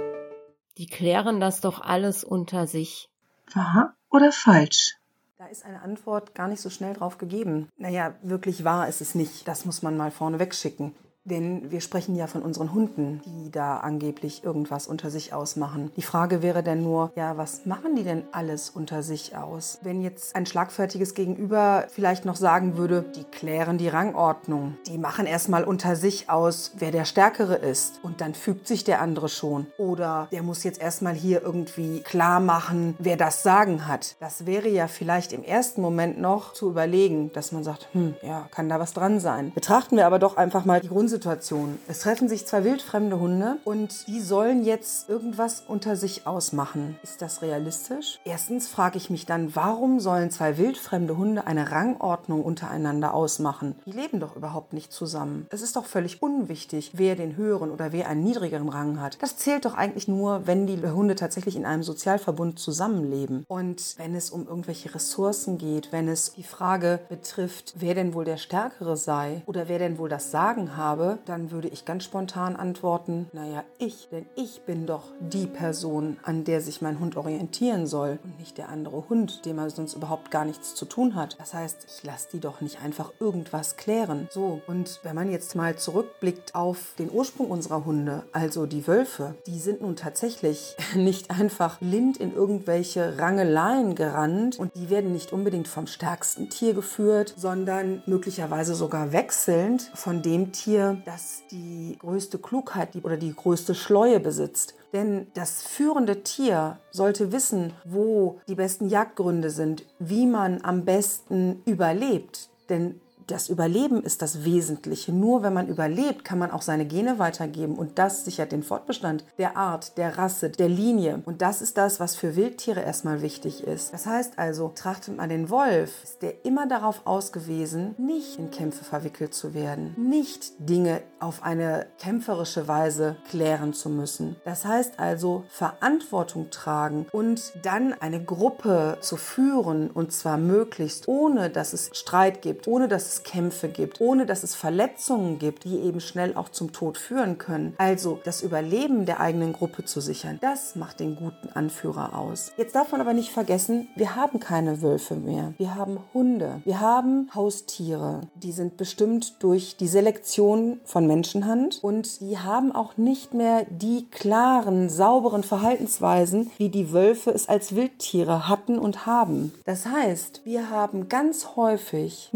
Die klären das doch alles unter sich. Wahr oder falsch? Da ist eine Antwort gar nicht so schnell drauf gegeben. Naja, wirklich wahr ist es nicht. Das muss man mal vorne wegschicken. Denn wir sprechen ja von unseren Hunden, die da angeblich irgendwas unter sich ausmachen. Die Frage wäre dann nur, ja, was machen die denn alles unter sich aus? Wenn jetzt ein schlagfertiges Gegenüber vielleicht noch sagen würde, die klären die Rangordnung, die machen erstmal unter sich aus, wer der Stärkere ist und dann fügt sich der andere schon. Oder der muss jetzt erstmal hier irgendwie klar machen, wer das Sagen hat. Das wäre ja vielleicht im ersten Moment noch zu überlegen, dass man sagt, hm, ja, kann da was dran sein. Betrachten wir aber doch einfach mal die Grundsituation Situation. Es treffen sich zwei wildfremde Hunde und die sollen jetzt irgendwas unter sich ausmachen. Ist das realistisch? Erstens frage ich mich dann, warum sollen zwei wildfremde Hunde eine Rangordnung untereinander ausmachen? Die leben doch überhaupt nicht zusammen. Es ist doch völlig unwichtig, wer den höheren oder wer einen niedrigeren Rang hat. Das zählt doch eigentlich nur, wenn die Hunde tatsächlich in einem Sozialverbund zusammenleben. Und wenn es um irgendwelche Ressourcen geht, wenn es die Frage betrifft, wer denn wohl der Stärkere sei oder wer denn wohl das Sagen habe, dann würde ich ganz spontan antworten, naja, ich, denn ich bin doch die Person, an der sich mein Hund orientieren soll und nicht der andere Hund, dem er sonst überhaupt gar nichts zu tun hat. Das heißt, ich lasse die doch nicht einfach irgendwas klären. So, und wenn man jetzt mal zurückblickt auf den Ursprung unserer Hunde, also die Wölfe, die sind nun tatsächlich nicht einfach blind in irgendwelche Rangeleien gerannt und die werden nicht unbedingt vom stärksten Tier geführt, sondern möglicherweise sogar wechselnd von dem Tier, das die größte Klugheit oder die größte Schleue besitzt. Denn das führende Tier sollte wissen, wo die besten Jagdgründe sind, wie man am besten überlebt. Denn das Überleben ist das Wesentliche. Nur wenn man überlebt, kann man auch seine Gene weitergeben und das sichert den Fortbestand der Art, der Rasse, der Linie. Und das ist das, was für Wildtiere erstmal wichtig ist. Das heißt also, trachtet man den Wolf, ist der immer darauf ausgewiesen, nicht in Kämpfe verwickelt zu werden, nicht Dinge auf eine kämpferische Weise klären zu müssen. Das heißt also, Verantwortung tragen und dann eine Gruppe zu führen und zwar möglichst ohne, dass es Streit gibt, ohne dass es Kämpfe gibt, ohne dass es Verletzungen gibt, die eben schnell auch zum Tod führen können. Also das Überleben der eigenen Gruppe zu sichern, das macht den guten Anführer aus. Jetzt darf man aber nicht vergessen, wir haben keine Wölfe mehr. Wir haben Hunde. Wir haben Haustiere. Die sind bestimmt durch die Selektion von Menschenhand und die haben auch nicht mehr die klaren, sauberen Verhaltensweisen, wie die Wölfe es als Wildtiere hatten und haben. Das heißt, wir haben ganz häufig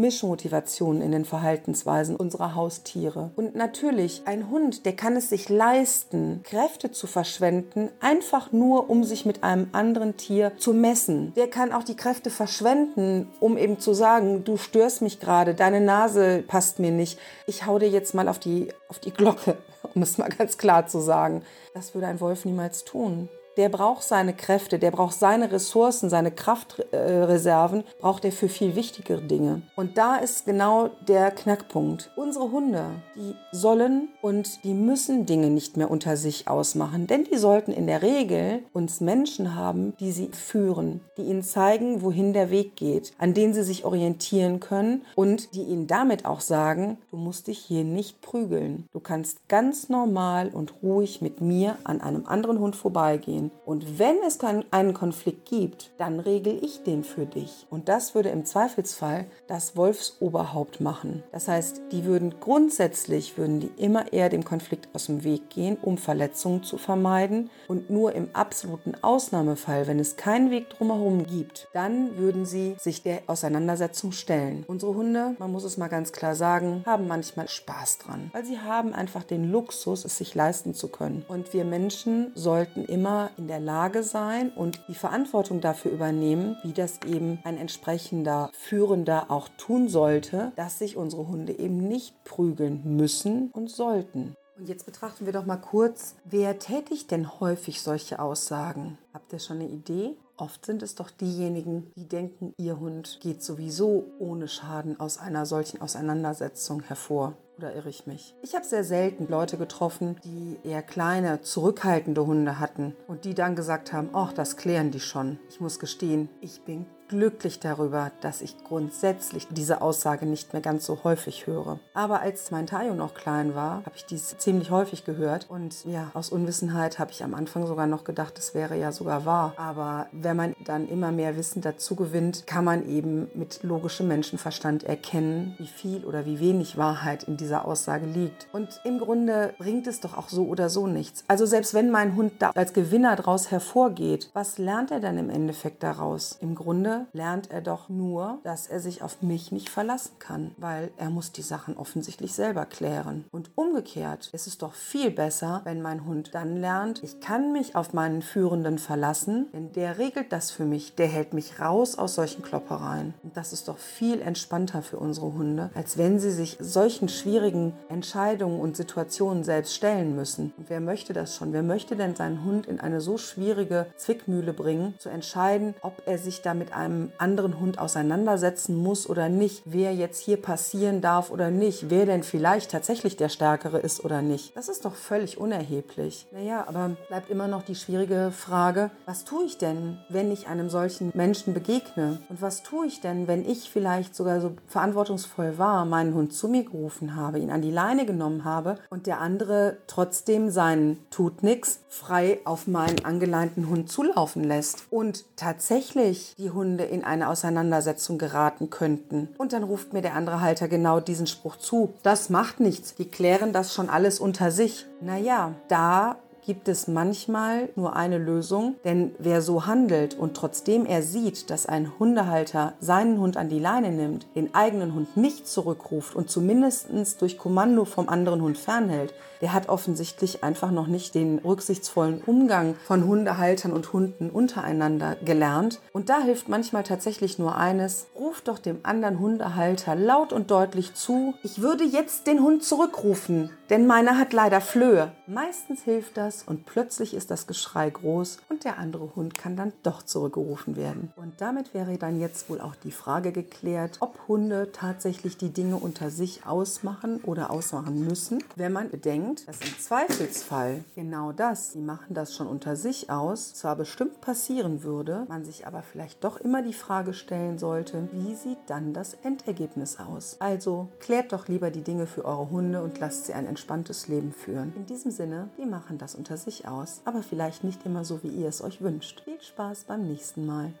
Mischmotivationen in den Verhaltensweisen unserer Haustiere. Und natürlich, ein Hund, der kann es sich leisten, Kräfte zu verschwenden, einfach nur, um sich mit einem anderen Tier zu messen. Der kann auch die Kräfte verschwenden, um eben zu sagen, du störst mich gerade, deine Nase passt mir nicht. Ich hau dir jetzt mal auf die, auf die Glocke, um es mal ganz klar zu sagen. Das würde ein Wolf niemals tun der braucht seine Kräfte, der braucht seine Ressourcen, seine Kraftreserven, braucht er für viel wichtigere Dinge. Und da ist genau der Knackpunkt. Unsere Hunde, die sollen und die müssen Dinge nicht mehr unter sich ausmachen, denn die sollten in der Regel uns Menschen haben, die sie führen, die ihnen zeigen, wohin der Weg geht, an denen sie sich orientieren können und die ihnen damit auch sagen, du musst dich hier nicht prügeln. Du kannst ganz normal und ruhig mit mir an einem anderen Hund vorbeigehen gehen. Und wenn es einen Konflikt gibt, dann regel ich den für dich. Und das würde im Zweifelsfall das Wolfsoberhaupt machen. Das heißt, die würden grundsätzlich, würden die immer eher dem Konflikt aus dem Weg gehen, um Verletzungen zu vermeiden. Und nur im absoluten Ausnahmefall, wenn es keinen Weg drumherum gibt, dann würden sie sich der Auseinandersetzung stellen. Unsere Hunde, man muss es mal ganz klar sagen, haben manchmal Spaß dran, weil sie haben einfach den Luxus, es sich leisten zu können. Und wir Menschen sollten immer in der Lage sein und die Verantwortung dafür übernehmen, wie das eben ein entsprechender Führender auch tun sollte, dass sich unsere Hunde eben nicht prügeln müssen und sollten. Und jetzt betrachten wir doch mal kurz, wer tätigt denn häufig solche Aussagen? Habt ihr schon eine Idee? Oft sind es doch diejenigen, die denken, ihr Hund geht sowieso ohne Schaden aus einer solchen Auseinandersetzung hervor. Oder irre ich mich? Ich habe sehr selten Leute getroffen, die eher kleine, zurückhaltende Hunde hatten und die dann gesagt haben, ach, das klären die schon. Ich muss gestehen, ich bin glücklich darüber, dass ich grundsätzlich diese Aussage nicht mehr ganz so häufig höre. Aber als mein Tayo noch klein war, habe ich dies ziemlich häufig gehört und ja, aus Unwissenheit habe ich am Anfang sogar noch gedacht, es wäre ja sogar wahr. Aber wenn man dann immer mehr Wissen dazu gewinnt, kann man eben mit logischem Menschenverstand erkennen, wie viel oder wie wenig Wahrheit in dieser Aussage liegt. Und im Grunde bringt es doch auch so oder so nichts. Also selbst wenn mein Hund da als Gewinner daraus hervorgeht, was lernt er dann im Endeffekt daraus? Im Grunde lernt er doch nur, dass er sich auf mich nicht verlassen kann, weil er muss die Sachen offensichtlich selber klären. Und umgekehrt ist es doch viel besser, wenn mein Hund dann lernt, ich kann mich auf meinen Führenden verlassen, denn der regelt das für mich, der hält mich raus aus solchen Kloppereien. Und das ist doch viel entspannter für unsere Hunde, als wenn sie sich solchen schwierigen Entscheidungen und Situationen selbst stellen müssen. Und wer möchte das schon? Wer möchte denn seinen Hund in eine so schwierige Zwickmühle bringen, zu entscheiden, ob er sich da mit einem anderen Hund auseinandersetzen muss oder nicht, wer jetzt hier passieren darf oder nicht, wer denn vielleicht tatsächlich der Stärkere ist oder nicht. Das ist doch völlig unerheblich. Naja, aber bleibt immer noch die schwierige Frage, was tue ich denn, wenn ich einem solchen Menschen begegne? Und was tue ich denn, wenn ich vielleicht sogar so verantwortungsvoll war, meinen Hund zu mir gerufen habe, ihn an die Leine genommen habe und der andere trotzdem seinen tut nix frei auf meinen angeleinten Hund zulaufen lässt und tatsächlich die Hunde Hunde in eine Auseinandersetzung geraten könnten. Und dann ruft mir der andere Halter genau diesen Spruch zu. Das macht nichts. Die klären das schon alles unter sich. Naja, da gibt es manchmal nur eine Lösung, denn wer so handelt und trotzdem er sieht, dass ein Hundehalter seinen Hund an die Leine nimmt, den eigenen Hund nicht zurückruft und zumindest durch Kommando vom anderen Hund fernhält, der hat offensichtlich einfach noch nicht den rücksichtsvollen Umgang von Hundehaltern und Hunden untereinander gelernt. Und da hilft manchmal tatsächlich nur eines, ruf doch dem anderen Hundehalter laut und deutlich zu, ich würde jetzt den Hund zurückrufen, denn meiner hat leider Flöhe. Meistens hilft das und plötzlich ist das Geschrei groß und der andere Hund kann dann doch zurückgerufen werden. Und damit wäre dann jetzt wohl auch die Frage geklärt, ob Hunde tatsächlich die Dinge unter sich ausmachen oder ausmachen müssen, wenn man bedenkt, denkt, dass im Zweifelsfall genau das, sie machen das schon unter sich aus, zwar bestimmt passieren würde, man sich aber vielleicht doch immer die Frage stellen sollte, wie sieht dann das Endergebnis aus? Also klärt doch lieber die Dinge für eure Hunde und lasst sie ein entspanntes Leben führen. In diesem Sinne, die machen das unter sich aus, aber vielleicht nicht immer so, wie ihr es euch wünscht. Viel Spaß beim nächsten Mal.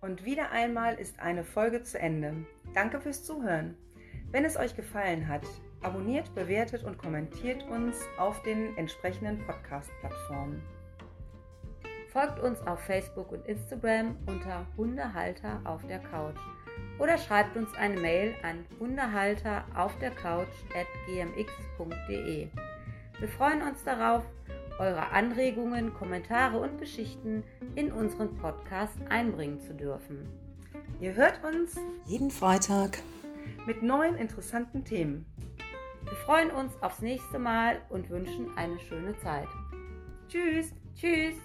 Und wieder einmal ist eine Folge zu Ende. Danke fürs Zuhören. Wenn es euch gefallen hat, abonniert, bewertet und kommentiert uns auf den entsprechenden Podcast-Plattformen. Folgt uns auf Facebook und Instagram unter Hundehalter auf der Couch oder schreibt uns eine Mail an hundehalter auf der Couch at gmx.de. Wir freuen uns darauf, eure Anregungen, Kommentare und Geschichten in unseren Podcast einbringen zu dürfen. Ihr hört uns jeden Freitag mit neuen interessanten Themen. Wir freuen uns aufs nächste Mal und wünschen eine schöne Zeit. Tschüss, tschüss.